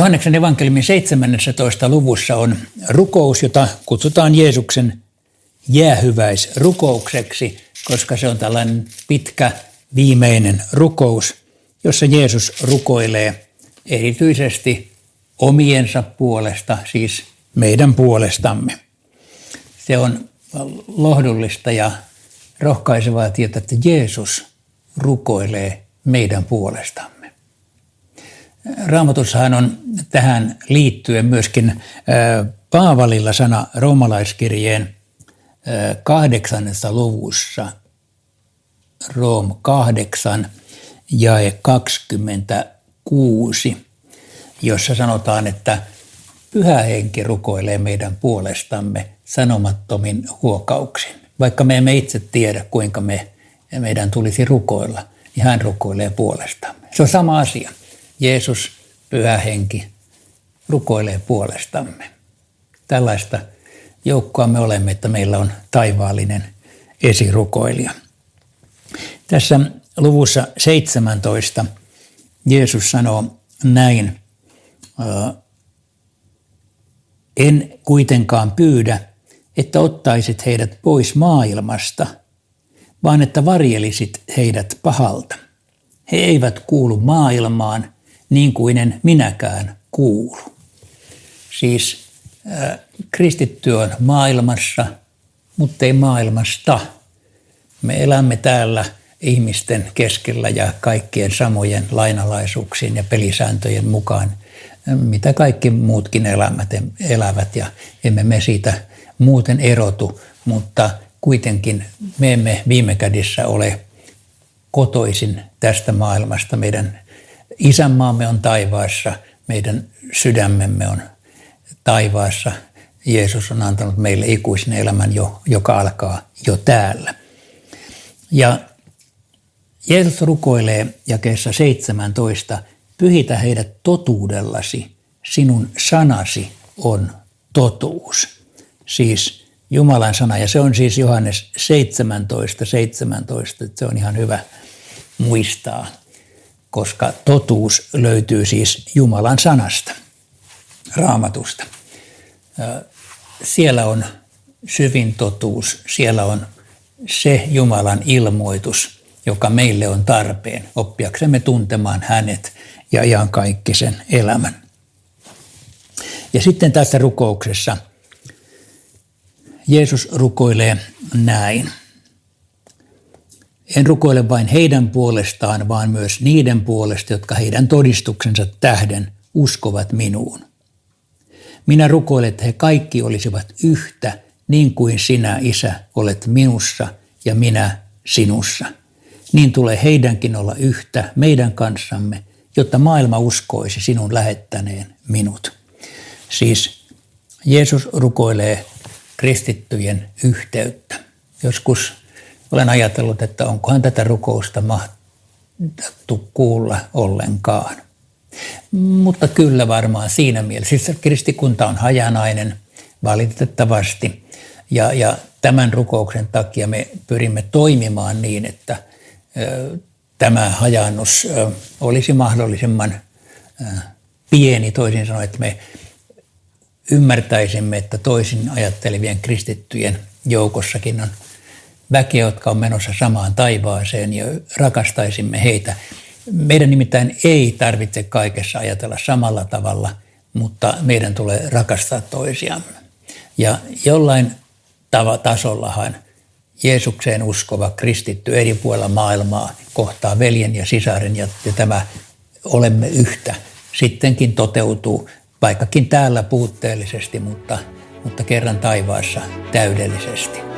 Johanneksen evankeliumin 17. luvussa on rukous, jota kutsutaan Jeesuksen jäähyväisrukoukseksi, koska se on tällainen pitkä viimeinen rukous, jossa Jeesus rukoilee erityisesti omiensa puolesta, siis meidän puolestamme. Se on lohdullista ja rohkaisevaa tietää, että Jeesus rukoilee meidän puolestamme. Raamatussahan on tähän liittyen myöskin Paavalilla sana roomalaiskirjeen kahdeksannessa luvussa, Room 8, jae 26, jossa sanotaan, että Pyhä Henki rukoilee meidän puolestamme sanomattomin huokauksin. Vaikka me emme itse tiedä, kuinka me, meidän tulisi rukoilla, niin hän rukoilee puolestamme. Se on sama asia. Jeesus, Pyhä Henki, rukoilee puolestamme. Tällaista joukkoa me olemme, että meillä on taivaallinen esirukoilija. Tässä luvussa 17 Jeesus sanoo näin, en kuitenkaan pyydä, että ottaisit heidät pois maailmasta, vaan että varjelisit heidät pahalta. He eivät kuulu maailmaan niin kuin en minäkään kuulu. Siis äh, kristitty on maailmassa, mutta ei maailmasta. Me elämme täällä ihmisten keskellä ja kaikkien samojen lainalaisuuksien ja pelisääntöjen mukaan, mitä kaikki muutkin elämät elävät ja emme me siitä muuten erotu, mutta kuitenkin me emme viime kädessä ole kotoisin tästä maailmasta. Meidän isänmaamme on taivaassa, meidän sydämemme on taivaassa. Jeesus on antanut meille ikuisen elämän, jo, joka alkaa jo täällä. Ja Jeesus rukoilee jakeessa 17, pyhitä heidät totuudellasi, sinun sanasi on totuus siis Jumalan sana. Ja se on siis Johannes 17, 17, että se on ihan hyvä muistaa, koska totuus löytyy siis Jumalan sanasta, raamatusta. Siellä on syvin totuus, siellä on se Jumalan ilmoitus, joka meille on tarpeen oppiaksemme tuntemaan hänet ja ihan kaikki sen elämän. Ja sitten tässä rukouksessa – Jeesus rukoilee näin. En rukoile vain heidän puolestaan, vaan myös niiden puolesta, jotka heidän todistuksensa tähden uskovat minuun. Minä rukoilen, että he kaikki olisivat yhtä, niin kuin sinä, Isä, olet minussa ja minä sinussa. Niin tulee heidänkin olla yhtä meidän kanssamme, jotta maailma uskoisi sinun lähettäneen minut. Siis Jeesus rukoilee kristittyjen yhteyttä. Joskus olen ajatellut, että onkohan tätä rukousta mahtattu kuulla ollenkaan. Mutta kyllä varmaan siinä mielessä. Siis kristikunta on hajanainen valitettavasti ja, ja tämän rukouksen takia me pyrimme toimimaan niin, että ö, tämä hajannus ö, olisi mahdollisimman ö, pieni, toisin sanoen, että me ymmärtäisimme, että toisin ajattelevien kristittyjen joukossakin on väkeä, jotka on menossa samaan taivaaseen ja rakastaisimme heitä. Meidän nimittäin ei tarvitse kaikessa ajatella samalla tavalla, mutta meidän tulee rakastaa toisiamme. Ja jollain tasollahan Jeesukseen uskova kristitty eri puolilla maailmaa kohtaa veljen ja sisaren ja tämä olemme yhtä sittenkin toteutuu vaikkakin täällä puutteellisesti, mutta, mutta kerran taivaassa täydellisesti.